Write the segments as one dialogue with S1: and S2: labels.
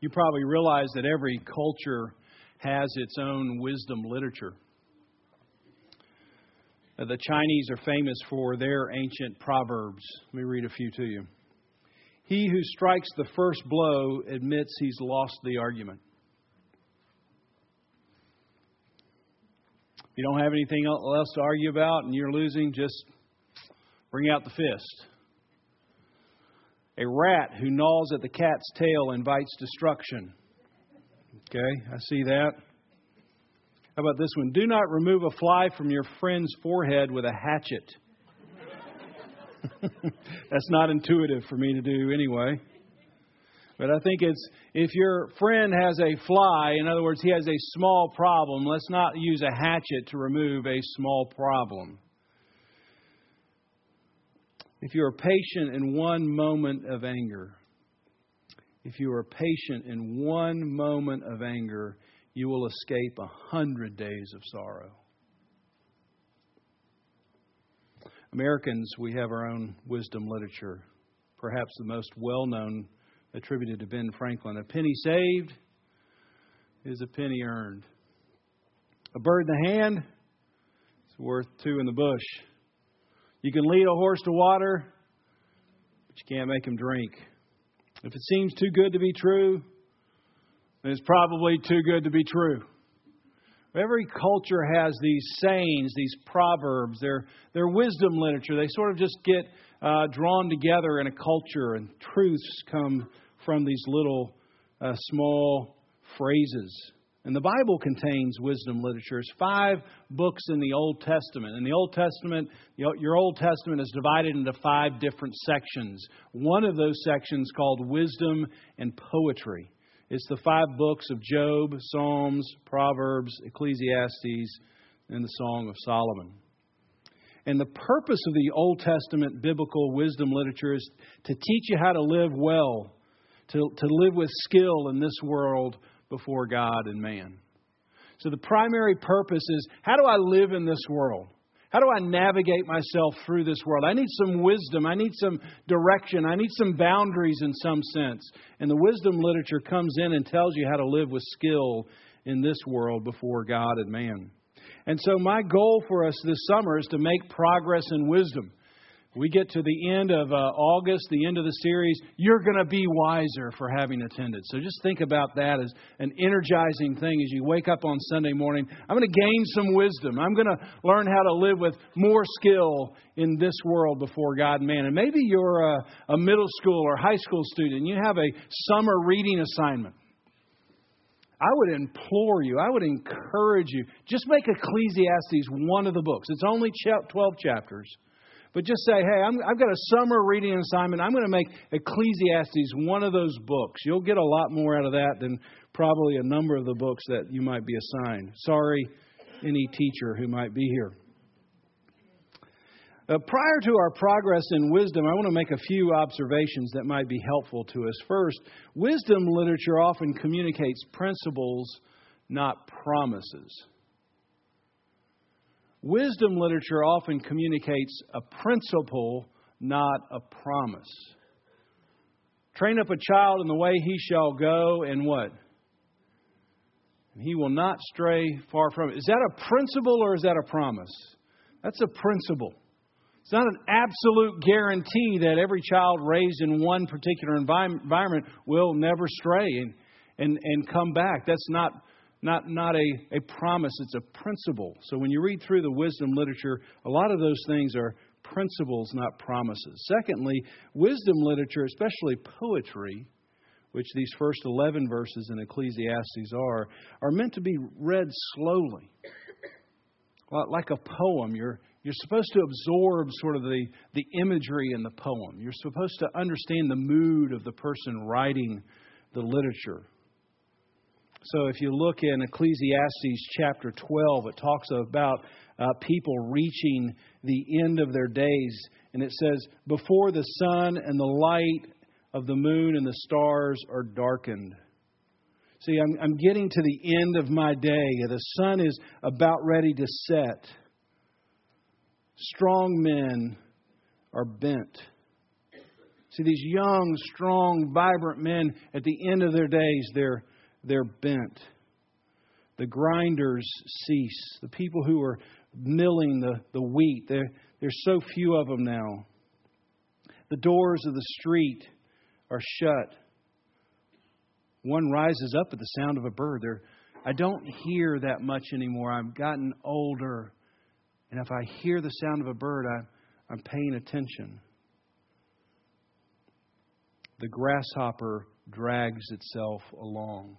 S1: you probably realize that every culture has its own wisdom literature. Uh, the Chinese are famous for their ancient proverbs. Let me read a few to you. He who strikes the first blow admits he's lost the argument. If you don't have anything else to argue about and you're losing, just bring out the fist. A rat who gnaws at the cat's tail invites destruction. Okay, I see that. How about this one? Do not remove a fly from your friend's forehead with a hatchet. That's not intuitive for me to do anyway. But I think it's if your friend has a fly, in other words, he has a small problem, let's not use a hatchet to remove a small problem. If you are patient in one moment of anger, if you are patient in one moment of anger, you will escape a hundred days of sorrow. Americans, we have our own wisdom literature, perhaps the most well known attributed to Ben Franklin. A penny saved is a penny earned. A bird in the hand is worth two in the bush. You can lead a horse to water, but you can't make him drink. If it seems too good to be true, then it's probably too good to be true. Every culture has these sayings, these proverbs, their, their wisdom literature. They sort of just get uh, drawn together in a culture, and truths come from these little uh, small phrases. And the Bible contains wisdom literature. It's five books in the Old Testament. In the Old Testament, your Old Testament is divided into five different sections. One of those sections called wisdom and poetry. It's the five books of Job, Psalms, Proverbs, Ecclesiastes, and the Song of Solomon. And the purpose of the Old Testament biblical wisdom literature is to teach you how to live well, to, to live with skill in this world before God and man. So the primary purpose is how do I live in this world? How do I navigate myself through this world? I need some wisdom. I need some direction. I need some boundaries in some sense. And the wisdom literature comes in and tells you how to live with skill in this world before God and man. And so, my goal for us this summer is to make progress in wisdom we get to the end of uh, August, the end of the series, you're going to be wiser for having attended. So just think about that as an energizing thing as you wake up on Sunday morning. I'm going to gain some wisdom. I'm going to learn how to live with more skill in this world before God and man. And maybe you're a, a middle school or high school student and you have a summer reading assignment. I would implore you, I would encourage you, just make Ecclesiastes one of the books. It's only 12 chapters. But just say, hey, i have got a summer reading assignment. I'm going to make Ecclesiastes one of those books. You'll get a lot more out of that than probably a number of the books that you might be assigned. Sorry, any teacher who might be here. Uh, prior to our progress in wisdom, I want to make a few observations that might be helpful to us. First, wisdom literature often communicates principles, not promises. Wisdom literature often communicates a principle, not a promise. Train up a child in the way he shall go, and what? He will not stray far from it. Is that a principle or is that a promise? That's a principle. It's not an absolute guarantee that every child raised in one particular environment will never stray and, and, and come back. That's not not, not a, a promise, it's a principle. So when you read through the wisdom literature, a lot of those things are principles, not promises. Secondly, wisdom literature, especially poetry, which these first 11 verses in Ecclesiastes are, are meant to be read slowly, like a poem. You're, you're supposed to absorb sort of the, the imagery in the poem, you're supposed to understand the mood of the person writing the literature. So if you look in Ecclesiastes chapter 12, it talks about uh, people reaching the end of their days. And it says, Before the sun and the light of the moon and the stars are darkened. See, I'm, I'm getting to the end of my day. The sun is about ready to set. Strong men are bent. See, these young, strong, vibrant men, at the end of their days, they're they're bent. The grinders cease. The people who are milling the, the wheat, there's so few of them now. The doors of the street are shut. One rises up at the sound of a bird. There, I don't hear that much anymore. I've gotten older. And if I hear the sound of a bird, I, I'm paying attention. The grasshopper drags itself along.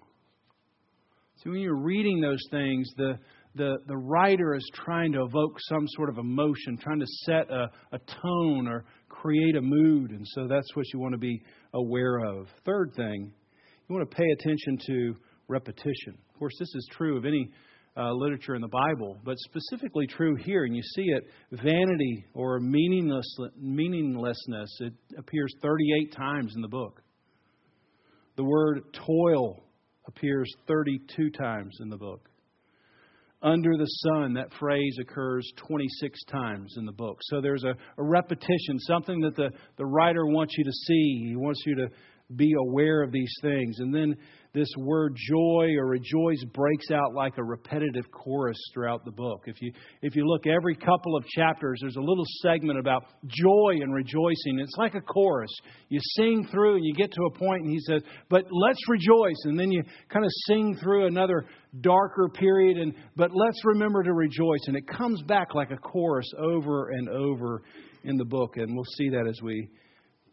S1: So when you're reading those things, the, the, the writer is trying to evoke some sort of emotion, trying to set a, a tone or create a mood. And so that's what you want to be aware of. Third thing, you want to pay attention to repetition. Of course, this is true of any uh, literature in the Bible, but specifically true here. And you see it vanity or meaningless, meaninglessness. It appears 38 times in the book. The word toil appears 32 times in the book. Under the sun, that phrase occurs 26 times in the book. So there's a, a repetition, something that the, the writer wants you to see. He wants you to be aware of these things. And then this word joy or rejoice breaks out like a repetitive chorus throughout the book. If you, if you look every couple of chapters, there's a little segment about joy and rejoicing. It's like a chorus. You sing through and you get to a point and he says, but let's rejoice. And then you kind of sing through another darker period and, but let's remember to rejoice. And it comes back like a chorus over and over in the book. And we'll see that as we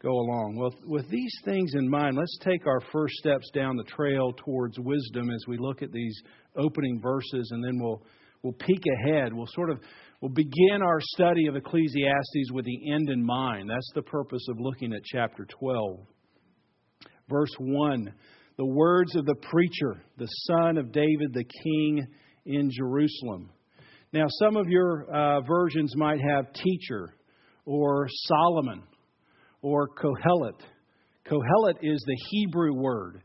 S1: go along. Well, with these things in mind, let's take our first steps down the trail towards wisdom as we look at these opening verses, and then we'll we'll peek ahead. We'll sort of we'll begin our study of Ecclesiastes with the end in mind. That's the purpose of looking at chapter 12. Verse 1 The words of the preacher, the son of David, the king in Jerusalem. Now, some of your uh, versions might have teacher or Solomon or Kohelet. Kohelet is the Hebrew word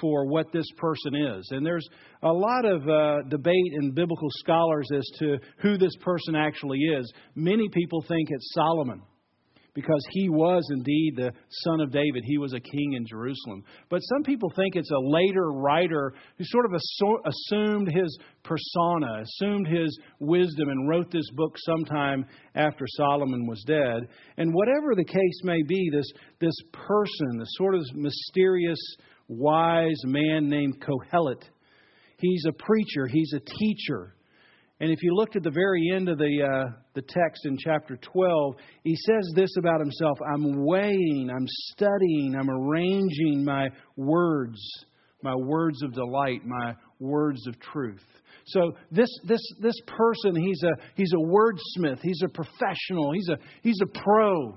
S1: for what this person is. And there's a lot of uh, debate in biblical scholars as to who this person actually is. Many people think it's Solomon because he was indeed the son of David. He was a king in Jerusalem. But some people think it's a later writer who sort of assumed his persona, assumed his wisdom, and wrote this book sometime after Solomon was dead. And whatever the case may be, this, this person, this sort of mysterious, wise man named Kohelet, he's a preacher, he's a teacher. And if you looked at the very end of the, uh, the text in chapter 12, he says this about himself I'm weighing, I'm studying, I'm arranging my words, my words of delight, my words of truth. So this, this, this person, he's a, he's a wordsmith, he's a professional, he's a, he's a pro.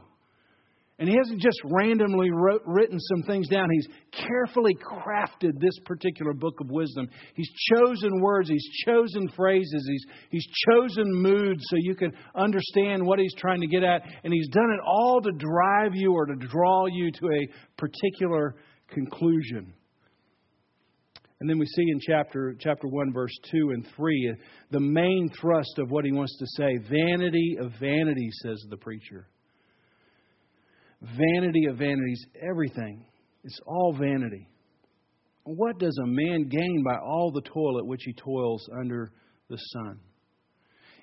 S1: And he hasn't just randomly wrote, written some things down. He's carefully crafted this particular book of wisdom. He's chosen words, he's chosen phrases, he's, he's chosen moods so you can understand what he's trying to get at. And he's done it all to drive you or to draw you to a particular conclusion. And then we see in chapter, chapter 1, verse 2 and 3, the main thrust of what he wants to say vanity of vanity," says the preacher vanity of vanities, everything. It's all vanity. What does a man gain by all the toil at which he toils under the sun?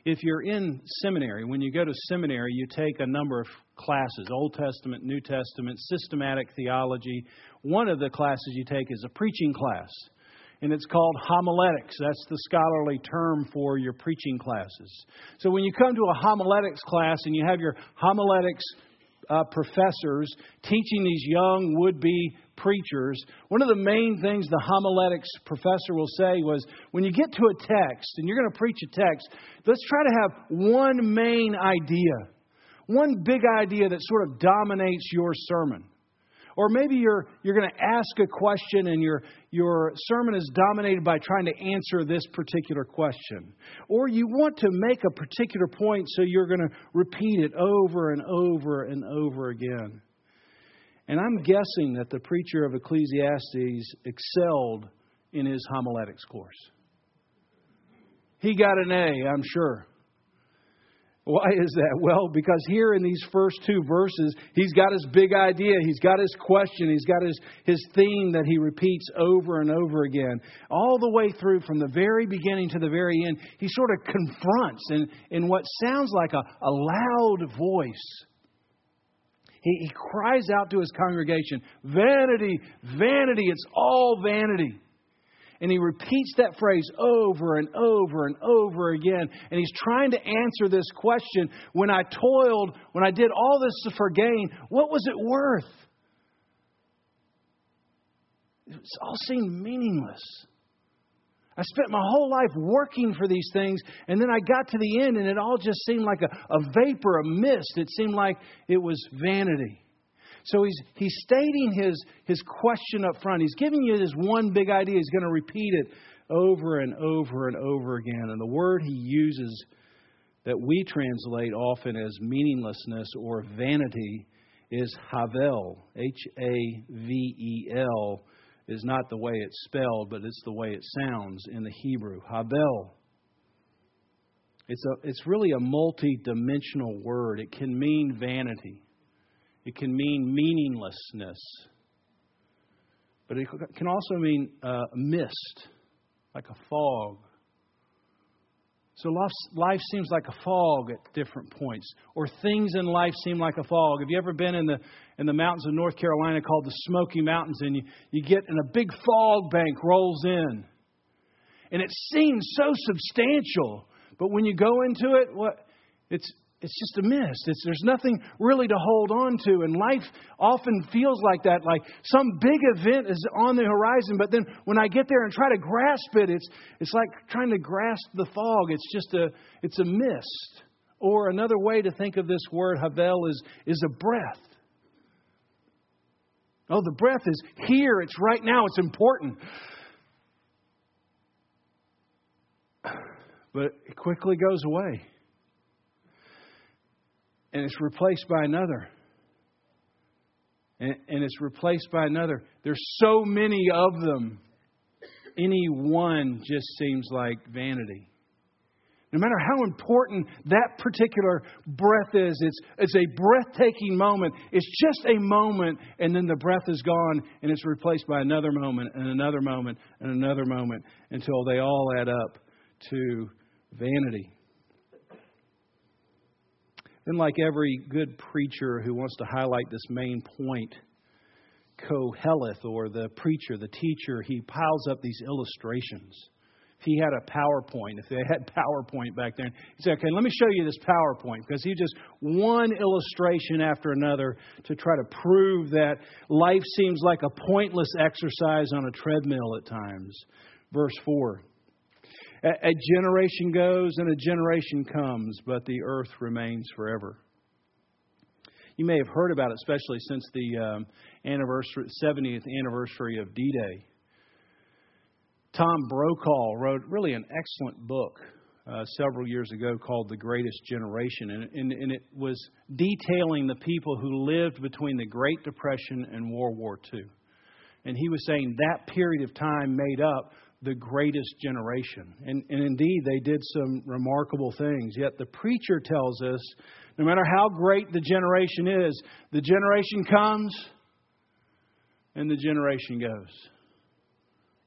S1: If you're in seminary, when you go to seminary, you take a number of classes Old Testament, New Testament, systematic theology. One of the classes you take is a preaching class, and it's called homiletics. That's the scholarly term for your preaching classes. So when you come to a homiletics class and you have your homiletics uh, professors teaching these young would be preachers, one of the main things the homiletics professor will say was when you get to a text and you're going to preach a text, let's try to have one main idea, one big idea that sort of dominates your sermon. Or maybe you're, you're going to ask a question and your, your sermon is dominated by trying to answer this particular question. Or you want to make a particular point, so you're going to repeat it over and over and over again. And I'm guessing that the preacher of Ecclesiastes excelled in his homiletics course. He got an A, I'm sure. Why is that? Well, because here in these first two verses, he's got his big idea, he's got his question, he's got his, his theme that he repeats over and over again. All the way through, from the very beginning to the very end, he sort of confronts in, in what sounds like a, a loud voice. He, he cries out to his congregation Vanity, vanity, it's all vanity. And he repeats that phrase over and over and over again. And he's trying to answer this question when I toiled, when I did all this for gain, what was it worth? It's all seemed meaningless. I spent my whole life working for these things, and then I got to the end, and it all just seemed like a, a vapor, a mist. It seemed like it was vanity. So he's, he's stating his, his question up front. He's giving you this one big idea. He's going to repeat it over and over and over again. And the word he uses that we translate often as meaninglessness or vanity is Havel. H A V E L is not the way it's spelled, but it's the way it sounds in the Hebrew. Havel. It's, a, it's really a multi dimensional word. It can mean vanity, it can mean meaninglessness, but it can also mean uh, mist, like a fog. So life, life seems like a fog at different points, or things in life seem like a fog. Have you ever been in the in the mountains of North Carolina called the Smoky Mountains, and you, you get and a big fog bank rolls in, and it seems so substantial, but when you go into it, what it's it's just a mist. It's, there's nothing really to hold on to. And life often feels like that, like some big event is on the horizon. But then when I get there and try to grasp it, it's, it's like trying to grasp the fog. It's just a, it's a mist. Or another way to think of this word, havel, is, is a breath. Oh, the breath is here. It's right now. It's important. But it quickly goes away and it's replaced by another. And, and it's replaced by another. There's so many of them. Any one just seems like vanity. No matter how important that particular breath is, it's, it's a breathtaking moment. It's just a moment, and then the breath is gone, and it's replaced by another moment, and another moment, and another moment, until they all add up to vanity. And like every good preacher who wants to highlight this main point, Koheleth, or the preacher, the teacher, he piles up these illustrations. If he had a PowerPoint, if they had PowerPoint back then, he said, okay, let me show you this PowerPoint, because he just one illustration after another to try to prove that life seems like a pointless exercise on a treadmill at times. Verse 4 a, generation goes and a generation comes, but the earth remains forever. You may have heard about it, especially since the um, anniversary, 70th anniversary of D Day. Tom Brokaw wrote really an excellent book uh, several years ago called The Greatest Generation, and, and, and it was detailing the people who lived between the Great Depression and World War II. And he was saying that period of time made up the greatest generation. And, and, indeed, they did some remarkable things. Yet the preacher tells us no matter how great the generation is, the generation comes and the generation goes.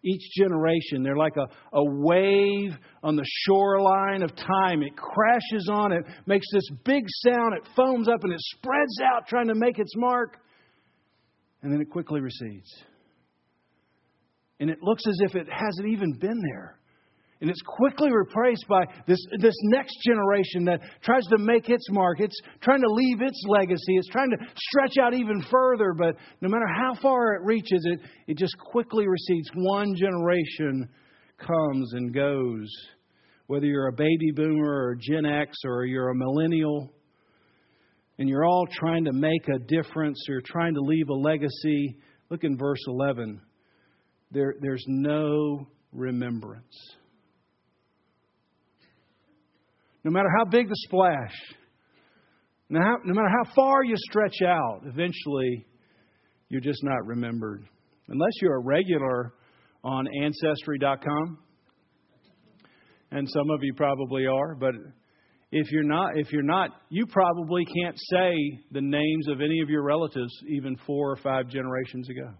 S1: Each generation, they're like a, a wave on the shoreline of time. It crashes on, it makes this big sound, it foams up, and it spreads out, trying to make its mark, and then it quickly recedes and it looks as if it hasn't even been there. And it's quickly replaced by this, this next generation that tries to make its mark. It's trying to leave its legacy. It's trying to stretch out even further, but no matter how far it reaches, it, it just quickly recedes. One generation comes and goes. Whether you're a baby boomer or Gen X or you're a millennial, and you're all trying to make a difference, you're trying to leave a legacy, look in verse 11. There, there's no remembrance. No matter how big the splash, no, no matter how far you stretch out, eventually you're just not remembered. Unless you're a regular on Ancestry.com, and some of you probably are, but if you're not, if you're not, you probably can't say the names of any of your relatives even four or five generations ago.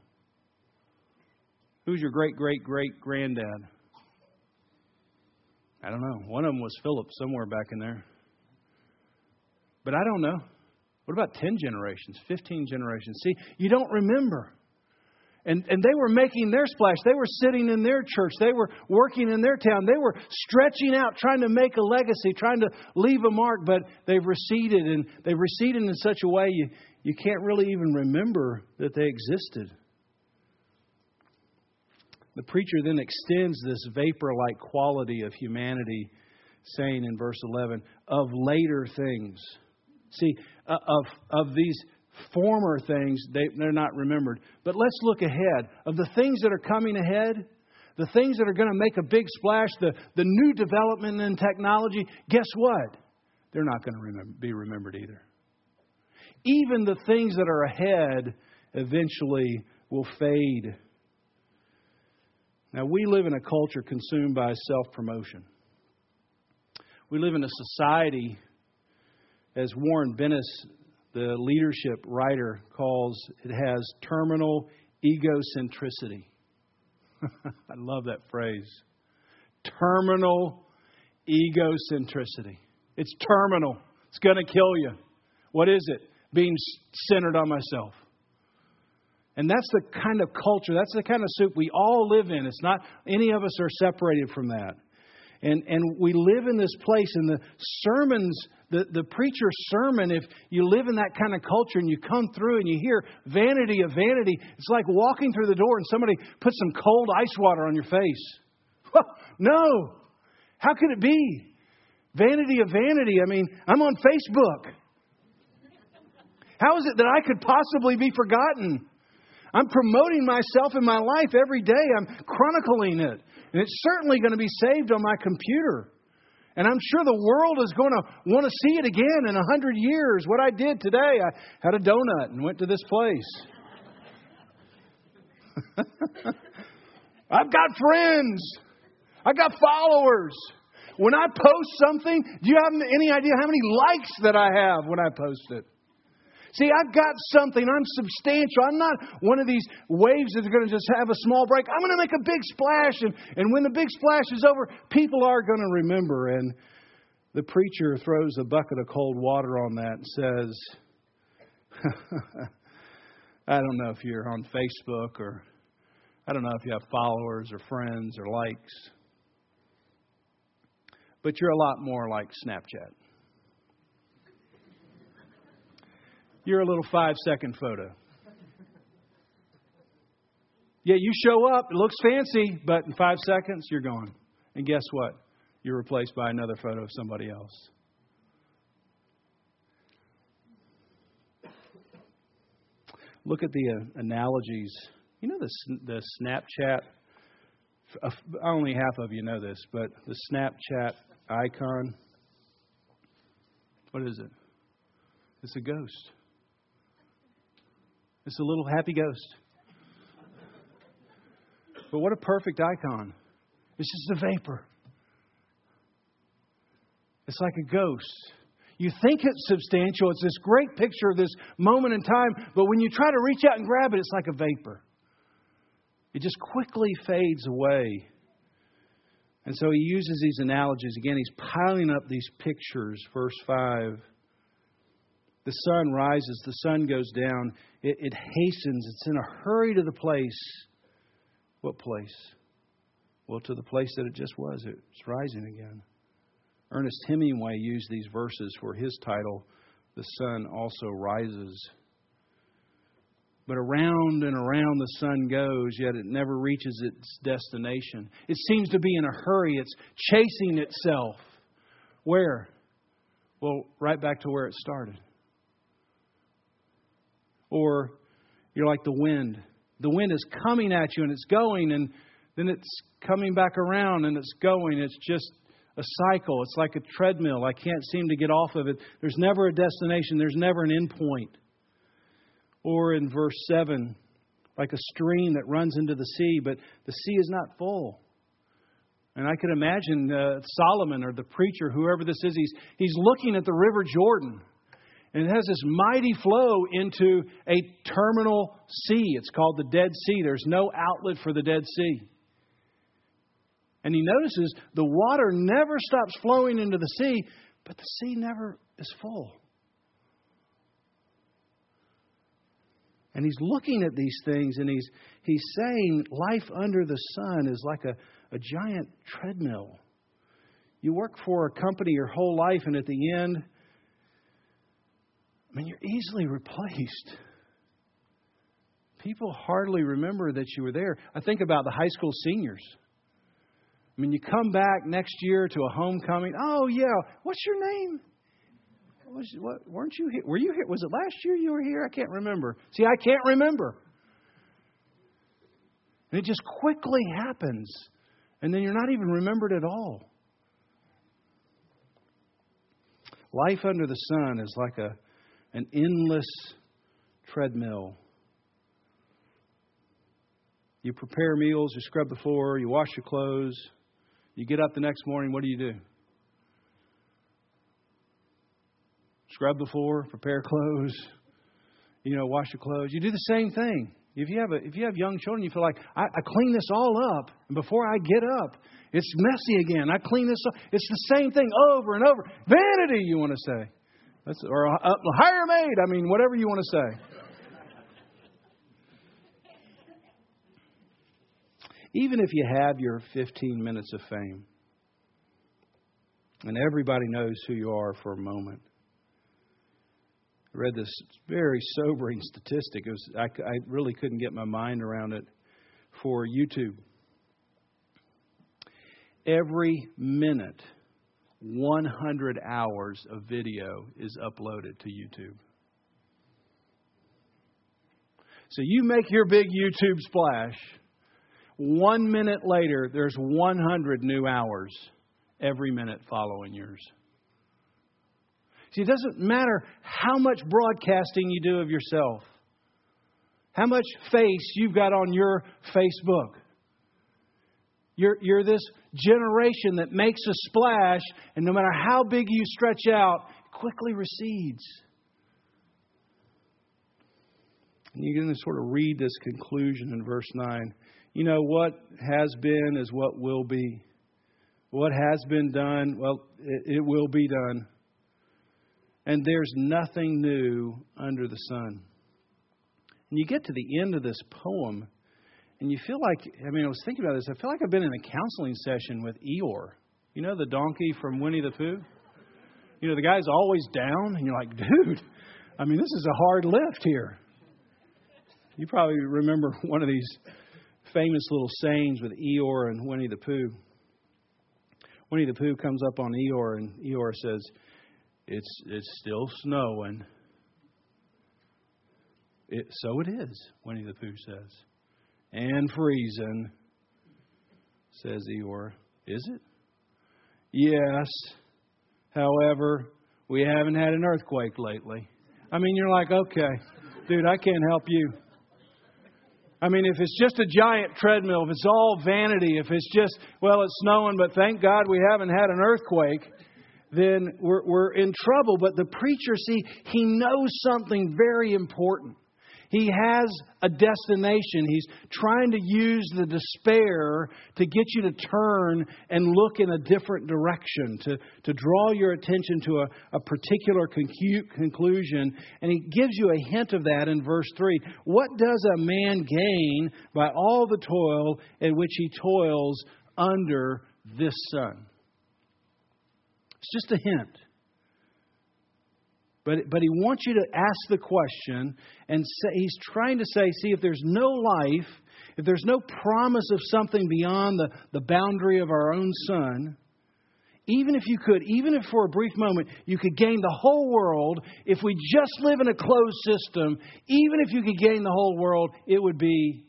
S1: Who's your great great great granddad? I don't know. One of them was Philip somewhere back in there. But I don't know. What about 10 generations, 15 generations? See, you don't remember. And, and they were making their splash. They were sitting in their church. They were working in their town. They were stretching out, trying to make a legacy, trying to leave a mark, but they've receded. And they've receded in such a way you, you can't really even remember that they existed. The preacher then extends this vapor like quality of humanity, saying in verse 11, of later things. See, uh, of, of these former things, they, they're not remembered. But let's look ahead. Of the things that are coming ahead, the things that are going to make a big splash, the, the new development in technology, guess what? They're not going to remember, be remembered either. Even the things that are ahead eventually will fade now, we live in a culture consumed by self promotion. We live in a society, as Warren Bennis, the leadership writer, calls it has terminal egocentricity. I love that phrase. Terminal egocentricity. It's terminal. It's going to kill you. What is it? Being centered on myself. And that's the kind of culture, that's the kind of soup we all live in. It's not any of us are separated from that. And, and we live in this place, and the sermons, the, the preacher's sermon, if you live in that kind of culture and you come through and you hear vanity of vanity, it's like walking through the door and somebody puts some cold ice water on your face. no! How could it be? Vanity of vanity. I mean, I'm on Facebook. How is it that I could possibly be forgotten? I'm promoting myself in my life every day. I'm chronicling it. And it's certainly going to be saved on my computer. And I'm sure the world is going to want to see it again in a hundred years. What I did today, I had a donut and went to this place. I've got friends. I have got followers. When I post something, do you have any idea how many likes that I have when I post it? See, I've got something. I'm substantial. I'm not one of these waves that's going to just have a small break. I'm going to make a big splash. And, and when the big splash is over, people are going to remember. And the preacher throws a bucket of cold water on that and says, I don't know if you're on Facebook or I don't know if you have followers or friends or likes, but you're a lot more like Snapchat. You're a little five second photo. Yeah, you show up, it looks fancy, but in five seconds, you're gone. And guess what? You're replaced by another photo of somebody else. Look at the uh, analogies. You know the, the Snapchat? Uh, only half of you know this, but the Snapchat icon. What is it? It's a ghost. It's a little happy ghost. But what a perfect icon. It's just a vapor. It's like a ghost. You think it's substantial, it's this great picture of this moment in time, but when you try to reach out and grab it, it's like a vapor. It just quickly fades away. And so he uses these analogies. Again, he's piling up these pictures. Verse 5 the sun rises, the sun goes down. It, it hastens, it's in a hurry to the place. What place? Well, to the place that it just was. It's rising again. Ernest Hemingway used these verses for his title, The Sun Also Rises. But around and around the sun goes, yet it never reaches its destination. It seems to be in a hurry, it's chasing itself. Where? Well, right back to where it started. Or you're like the wind. The wind is coming at you and it's going, and then it's coming back around and it's going. It's just a cycle. It's like a treadmill. I can't seem to get off of it. There's never a destination, there's never an end point. Or in verse 7, like a stream that runs into the sea, but the sea is not full. And I could imagine uh, Solomon or the preacher, whoever this is, he's, he's looking at the River Jordan and it has this mighty flow into a terminal sea. It's called the Dead Sea. There's no outlet for the Dead Sea. And he notices the water never stops flowing into the sea, but the sea never is full. And he's looking at these things and he's, he's saying life under the sun is like a, a giant treadmill. You work for a company your whole life, and at the end, I mean, you're easily replaced. People hardly remember that you were there. I think about the high school seniors. I mean, you come back next year to a homecoming. Oh yeah, what's your name? Was, what, weren't you here? Were you here? Was it last year you were here? I can't remember. See, I can't remember. And it just quickly happens, and then you're not even remembered at all. Life under the sun is like a an endless treadmill. You prepare meals, you scrub the floor, you wash your clothes, you get up the next morning, what do you do? Scrub the floor, prepare clothes, you know, wash your clothes. You do the same thing. If you have a, if you have young children, you feel like I, I clean this all up, and before I get up, it's messy again. I clean this up. It's the same thing over and over. Vanity, you want to say. That's, or uh, hire a maid. I mean, whatever you want to say. Even if you have your 15 minutes of fame and everybody knows who you are for a moment. I read this very sobering statistic. Was, I, I really couldn't get my mind around it for YouTube. Every minute 100 hours of video is uploaded to YouTube. So you make your big YouTube splash. One minute later, there's 100 new hours every minute following yours. See, it doesn't matter how much broadcasting you do of yourself, how much face you've got on your Facebook. You're, you're this generation that makes a splash, and no matter how big you stretch out, quickly recedes. And you can sort of read this conclusion in verse 9. You know, what has been is what will be. What has been done, well, it, it will be done. And there's nothing new under the sun. And you get to the end of this poem, and you feel like, I mean, I was thinking about this. I feel like I've been in a counseling session with Eeyore. You know, the donkey from Winnie the Pooh? You know, the guy's always down, and you're like, dude, I mean, this is a hard lift here. You probably remember one of these famous little sayings with Eeyore and Winnie the Pooh. Winnie the Pooh comes up on Eeyore, and Eeyore says, It's, it's still snowing. It, so it is, Winnie the Pooh says and freezing, says Eeyore. Is it? Yes. However, we haven't had an earthquake lately. I mean, you're like, okay, dude, I can't help you. I mean, if it's just a giant treadmill, if it's all vanity, if it's just, well, it's snowing, but thank God we haven't had an earthquake, then we're, we're in trouble. But the preacher, see, he knows something very important. He has a destination. He's trying to use the despair to get you to turn and look in a different direction, to, to draw your attention to a, a particular concu- conclusion. And he gives you a hint of that in verse 3. What does a man gain by all the toil at which he toils under this sun? It's just a hint. But, but he wants you to ask the question, and say, he's trying to say, see, if there's no life, if there's no promise of something beyond the, the boundary of our own sun, even if you could, even if for a brief moment you could gain the whole world, if we just live in a closed system, even if you could gain the whole world, it would be,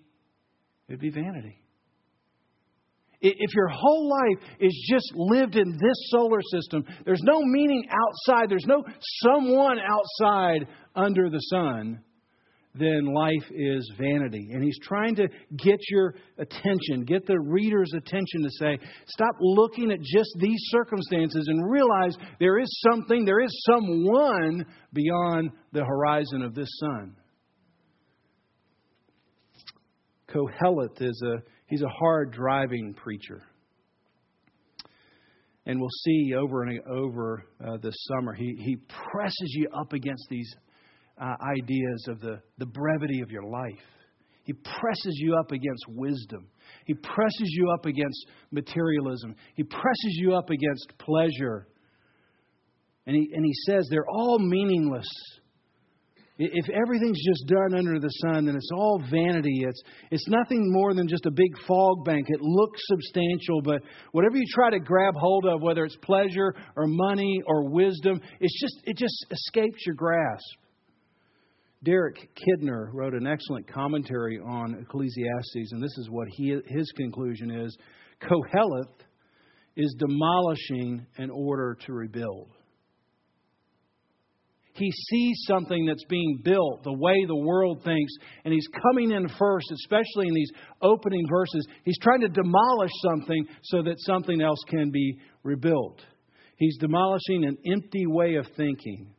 S1: it would be vanity. If your whole life is just lived in this solar system, there's no meaning outside, there's no someone outside under the sun, then life is vanity. And he's trying to get your attention, get the reader's attention to say, stop looking at just these circumstances and realize there is something, there is someone beyond the horizon of this sun. Kohelet is a He's a hard driving preacher. And we'll see over and over uh, this summer, he, he presses you up against these uh, ideas of the, the brevity of your life. He presses you up against wisdom. He presses you up against materialism. He presses you up against pleasure. And he, and he says they're all meaningless if everything's just done under the sun, then it's all vanity. It's, it's nothing more than just a big fog bank. It looks substantial, but whatever you try to grab hold of, whether it's pleasure or money or wisdom, it's just, it just escapes your grasp. Derek Kidner wrote an excellent commentary on Ecclesiastes, and this is what he, his conclusion is Koheleth is demolishing in order to rebuild. He sees something that's being built, the way the world thinks, and he's coming in first, especially in these opening verses. He's trying to demolish something so that something else can be rebuilt. He's demolishing an empty way of thinking.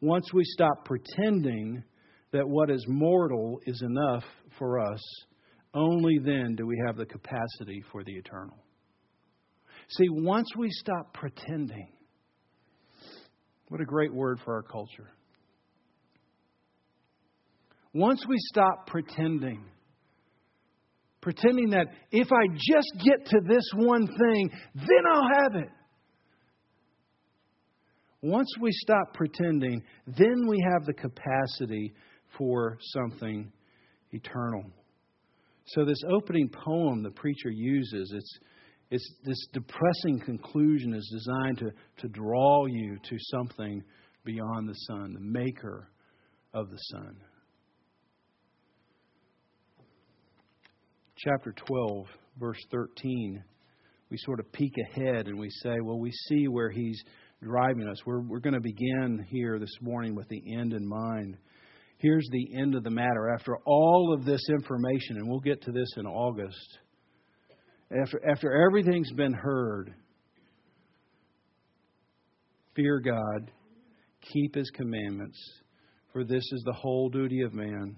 S1: Once we stop pretending that what is mortal is enough for us, only then do we have the capacity for the eternal. See, once we stop pretending, what a great word for our culture. Once we stop pretending, pretending that if I just get to this one thing, then I'll have it. Once we stop pretending, then we have the capacity for something eternal. So, this opening poem the preacher uses, it's it's, this depressing conclusion is designed to, to draw you to something beyond the sun, the maker of the sun. Chapter 12, verse 13, we sort of peek ahead and we say, well, we see where he's driving us. We're, we're going to begin here this morning with the end in mind. Here's the end of the matter. After all of this information, and we'll get to this in August after, after everything's been heard, fear God, keep his commandments, for this is the whole duty of man.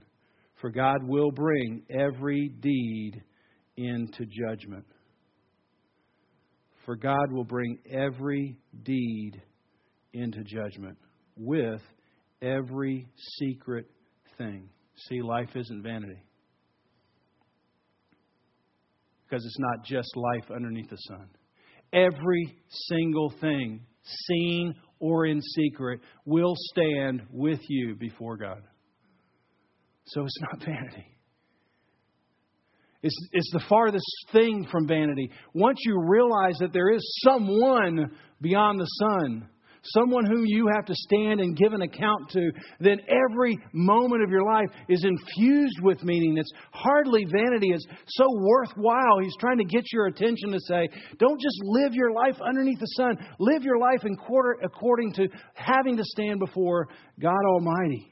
S1: For God will bring every deed into judgment. For God will bring every deed into judgment with every secret thing. See, life isn't vanity because it's not just life underneath the sun. Every single thing, seen or in secret, will stand with you before God. So it's not vanity. It's, it's the farthest thing from vanity. Once you realize that there is someone beyond the sun, someone whom you have to stand and give an account to, then every moment of your life is infused with meaning. It's hardly vanity. It's so worthwhile. He's trying to get your attention to say, don't just live your life underneath the sun. Live your life in quarter, according to having to stand before God Almighty.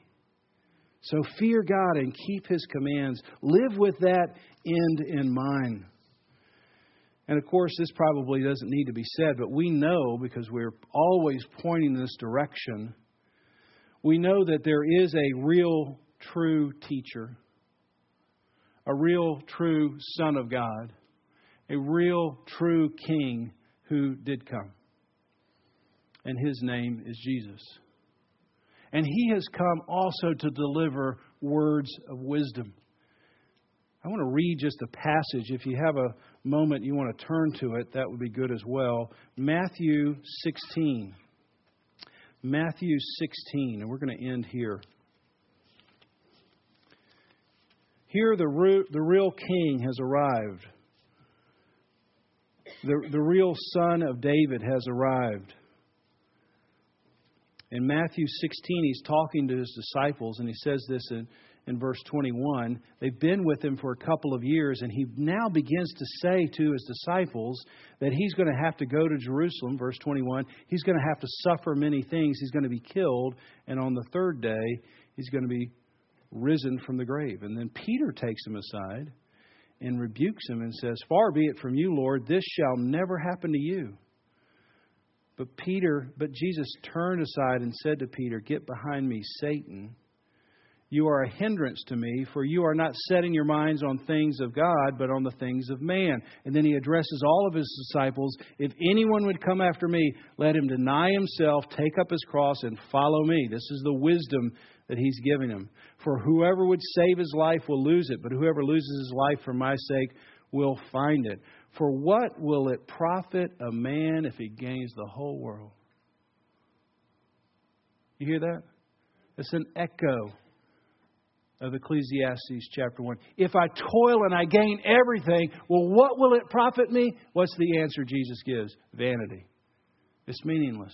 S1: So fear God and keep His commands. Live with that end in mind. And of course, this probably doesn't need to be said, but we know because we're always pointing in this direction, we know that there is a real, true teacher, a real, true Son of God, a real, true King who did come. And his name is Jesus. And he has come also to deliver words of wisdom. I want to read just a passage. If you have a moment you want to turn to it, that would be good as well. Matthew 16. Matthew 16, and we're going to end here. Here, the, re- the real king has arrived. The, the real son of David has arrived. In Matthew 16, he's talking to his disciples, and he says this in in verse 21. They've been with him for a couple of years, and he now begins to say to his disciples that he's going to have to go to Jerusalem, verse 21. He's going to have to suffer many things. He's going to be killed, and on the third day, he's going to be risen from the grave. And then Peter takes him aside and rebukes him and says, Far be it from you, Lord, this shall never happen to you. But Peter, but Jesus turned aside and said to Peter, Get behind me, Satan. You are a hindrance to me, for you are not setting your minds on things of God, but on the things of man. And then he addresses all of his disciples If anyone would come after me, let him deny himself, take up his cross, and follow me. This is the wisdom that he's giving them. For whoever would save his life will lose it, but whoever loses his life for my sake will find it. For what will it profit a man if he gains the whole world? You hear that? It's an echo of Ecclesiastes chapter 1. If I toil and I gain everything, well, what will it profit me? What's the answer Jesus gives? Vanity. It's meaningless.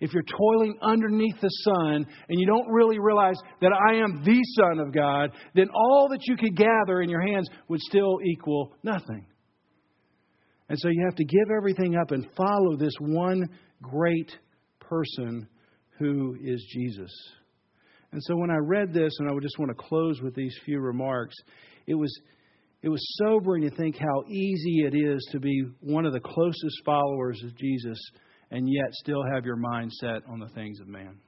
S1: If you're toiling underneath the sun and you don't really realize that I am the Son of God, then all that you could gather in your hands would still equal nothing. And so you have to give everything up and follow this one great person who is Jesus. And so when I read this, and I would just want to close with these few remarks, it was, it was sobering to think how easy it is to be one of the closest followers of Jesus and yet still have your mind set on the things of man.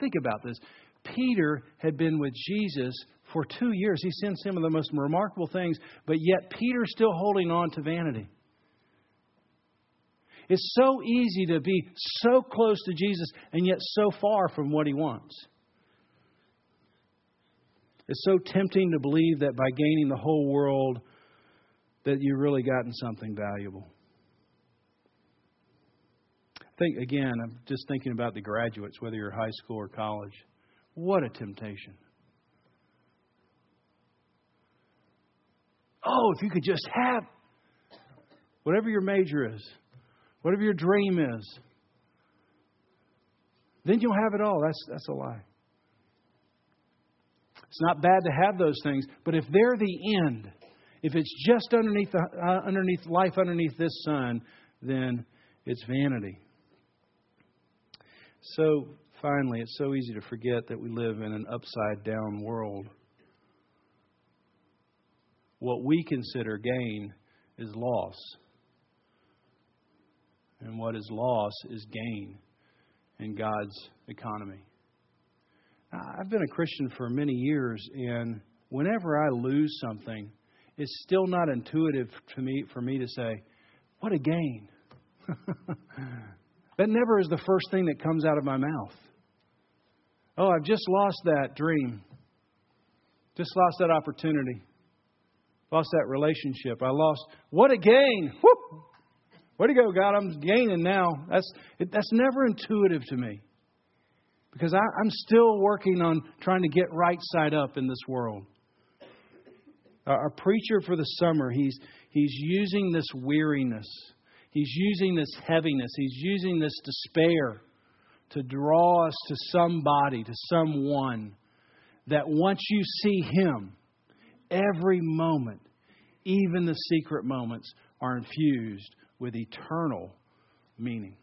S1: Think about this. Peter had been with Jesus for two years. He some of the most remarkable things, but yet Peter's still holding on to vanity. It's so easy to be so close to Jesus and yet so far from what he wants. It's so tempting to believe that by gaining the whole world that you've really gotten something valuable. I think again, I'm just thinking about the graduates, whether you're high school or college. What a temptation. Oh, if you could just have whatever your major is, whatever your dream is, then you'll have it all. That's, that's a lie. It's not bad to have those things, but if they're the end, if it's just underneath, the, uh, underneath life underneath this sun, then it's vanity. So finally, it's so easy to forget that we live in an upside down world. What we consider gain is loss and what is loss is gain in God's economy. Now, I've been a Christian for many years, and whenever I lose something, it's still not intuitive to me for me to say, "What a gain!" that never is the first thing that comes out of my mouth. Oh, I've just lost that dream. Just lost that opportunity. Lost that relationship. I lost. What a gain! Whoop! Way to go, God! I'm gaining now. That's it, that's never intuitive to me because I, I'm still working on trying to get right side up in this world. Our preacher for the summer, he's he's using this weariness, he's using this heaviness, he's using this despair to draw us to somebody, to someone that once you see Him, every moment, even the secret moments, are infused with eternal meaning.